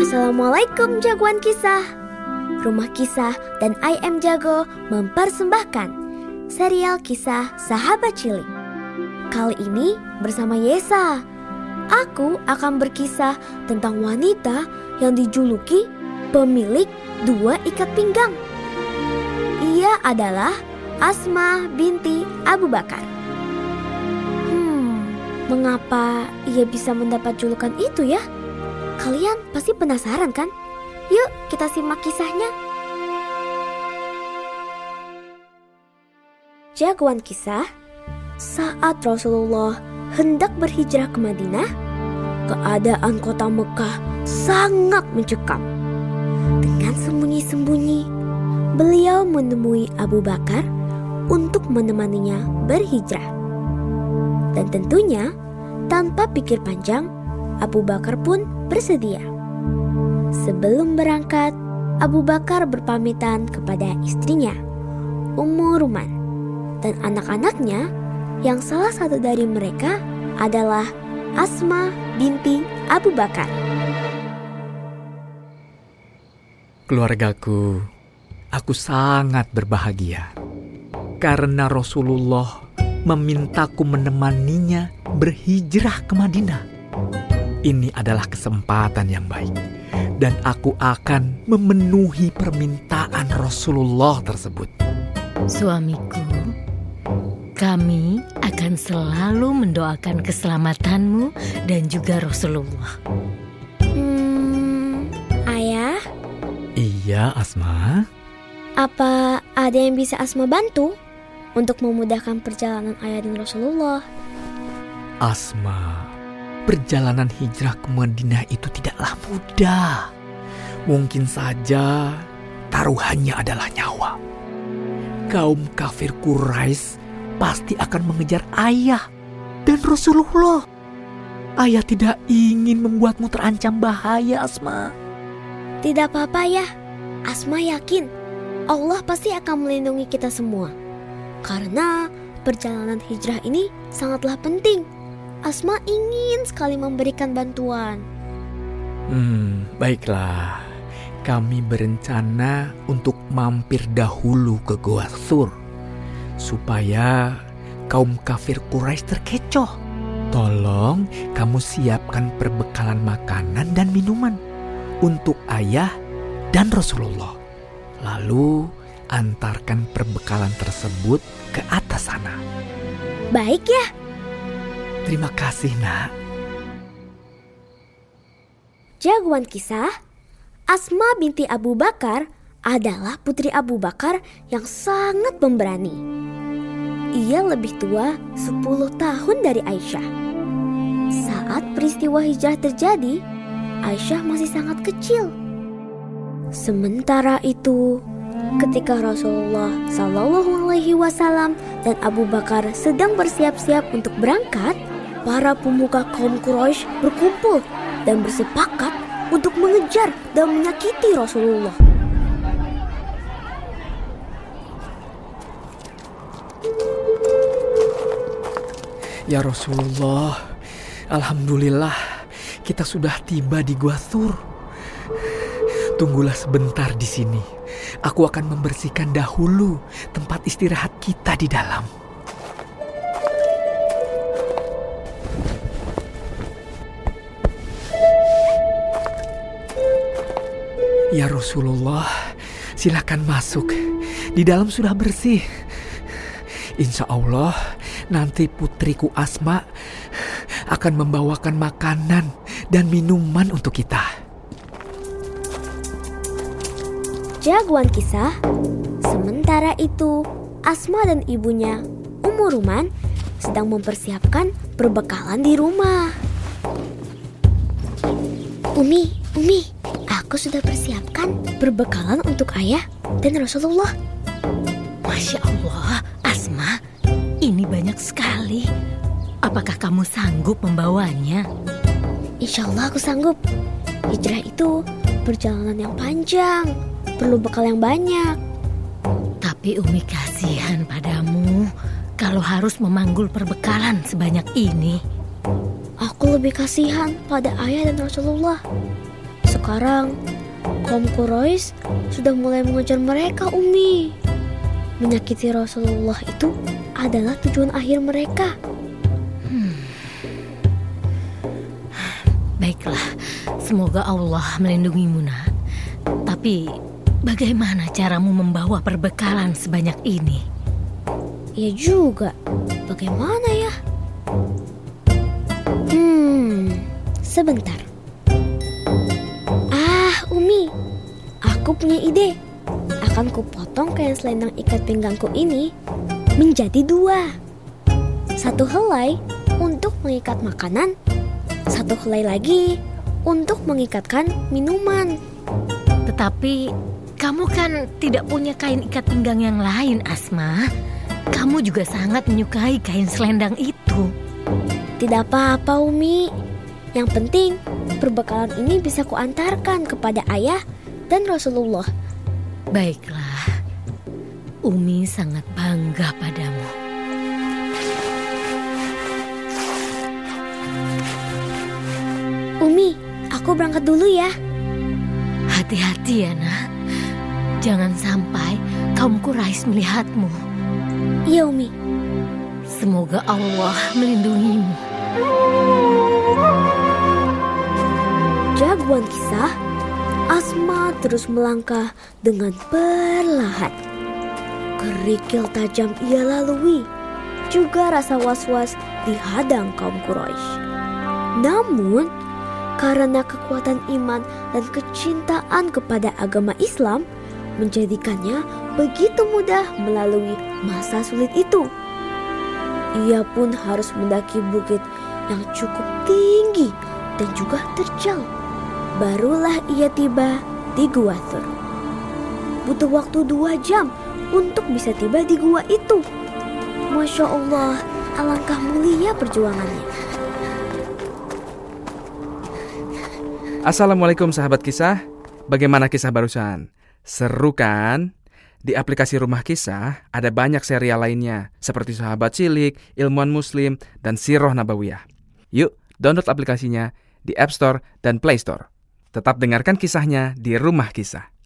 Assalamualaikum jagoan kisah. Rumah Kisah dan I Am Jago mempersembahkan serial kisah Sahabat Cilik. Kali ini bersama Yesa. Aku akan berkisah tentang wanita yang dijuluki pemilik dua ikat pinggang. Ia adalah Asma binti Abu Bakar. Hmm, mengapa ia bisa mendapat julukan itu ya? Kalian pasti penasaran kan? Yuk kita simak kisahnya. Jagoan kisah saat Rasulullah hendak berhijrah ke Madinah, keadaan kota Mekah sangat mencekam. Dengan sembunyi-sembunyi, beliau menemui Abu Bakar untuk menemaninya berhijrah. Dan tentunya, tanpa pikir panjang, Abu Bakar pun bersedia. Sebelum berangkat, Abu Bakar berpamitan kepada istrinya, Ummu Ruman, dan anak-anaknya yang salah satu dari mereka adalah Asma binti Abu Bakar. Keluargaku, aku sangat berbahagia karena Rasulullah memintaku menemaninya berhijrah ke Madinah. Ini adalah kesempatan yang baik, dan aku akan memenuhi permintaan Rasulullah tersebut. Suamiku, kami akan selalu mendoakan keselamatanmu dan juga Rasulullah. Hmm, ayah, Iya, Asma. apa ada yang bisa Asma bantu untuk memudahkan perjalanan ayah dan Rasulullah? Asma, perjalanan hijrah ke Madinah itu tidaklah mudah. Mungkin saja taruhannya adalah nyawa. Kaum kafir Quraisy pasti akan mengejar ayah dan Rasulullah. Ayah tidak ingin membuatmu terancam bahaya, Asma. Tidak apa-apa ya, Asma yakin Allah pasti akan melindungi kita semua. Karena perjalanan hijrah ini sangatlah penting. Asma ingin sekali memberikan bantuan. Hmm, baiklah. Kami berencana untuk mampir dahulu ke Goa Sur supaya kaum kafir Quraisy terkecoh. Tolong kamu siapkan perbekalan makanan dan minuman untuk ayah dan Rasulullah. Lalu antarkan perbekalan tersebut ke atas sana. Baik ya, Terima kasih, Nak. jagoan kisah Asma binti Abu Bakar adalah putri Abu Bakar yang sangat pemberani. Ia lebih tua 10 tahun dari Aisyah. Saat peristiwa hijrah terjadi, Aisyah masih sangat kecil. Sementara itu, ketika Rasulullah Shallallahu Alaihi Wasallam dan Abu Bakar sedang bersiap-siap untuk berangkat, para pemuka kaum Quraisy berkumpul dan bersepakat untuk mengejar dan menyakiti Rasulullah. Ya Rasulullah, Alhamdulillah kita sudah tiba di Gua Thur. Tunggulah sebentar di sini. Aku akan membersihkan dahulu tempat istirahat kita di dalam. Ya Rasulullah, silakan masuk. Di dalam sudah bersih. Insya Allah, nanti putriku Asma akan membawakan makanan dan minuman untuk kita. Jagoan kisah. Sementara itu, Asma dan ibunya, Ummu Ruman, sedang mempersiapkan perbekalan di rumah. Umi, Umi, aku sudah persiapkan perbekalan untuk ayah dan Rasulullah. Masya Allah, Asma, ini banyak sekali. Apakah kamu sanggup membawanya? Insya Allah aku sanggup. Hijrah itu perjalanan yang panjang, perlu bekal yang banyak. Tapi Umi kasihan padamu kalau harus memanggul perbekalan sebanyak ini. Aku lebih kasihan pada ayah dan Rasulullah. Sekarang kaum Quraisy sudah mulai mengejar mereka, Umi. Menyakiti Rasulullah itu adalah tujuan akhir mereka. Baiklah, semoga Allah melindungimu, nak. Tapi bagaimana caramu membawa perbekalan sebanyak ini? Ya juga, bagaimana ya? Hmm, sebentar. Umi, aku punya ide. Akan kupotong kain selendang ikat pinggangku ini menjadi dua. Satu helai untuk mengikat makanan, satu helai lagi untuk mengikatkan minuman. Tetapi kamu kan tidak punya kain ikat pinggang yang lain, Asma. Kamu juga sangat menyukai kain selendang itu. Tidak apa-apa, Umi. Yang penting, perbekalan ini bisa kuantarkan kepada ayah dan Rasulullah. Baiklah, Umi sangat bangga padamu. Umi, aku berangkat dulu ya. Hati-hati ya, nak. Jangan sampai kaum Quraisy melihatmu. Iya, Umi. Semoga Allah melindungimu. Jagoan kisah, Asma terus melangkah dengan perlahan. Kerikil tajam ia lalui, juga rasa was-was dihadang kaum Quraisy. Namun, karena kekuatan iman dan kecintaan kepada agama Islam menjadikannya begitu mudah melalui masa sulit itu. Ia pun harus mendaki bukit yang cukup tinggi dan juga terjal. Barulah ia tiba di Gua Thur. Butuh waktu dua jam untuk bisa tiba di gua itu. Masya Allah, alangkah mulia perjuangannya. Assalamualaikum sahabat kisah. Bagaimana kisah barusan? Seru kan? Di aplikasi Rumah Kisah ada banyak serial lainnya seperti Sahabat Cilik, Ilmuwan Muslim, dan Siroh Nabawiyah. Yuk, download aplikasinya di App Store dan Play Store. Tetap dengarkan kisahnya di Rumah Kisah.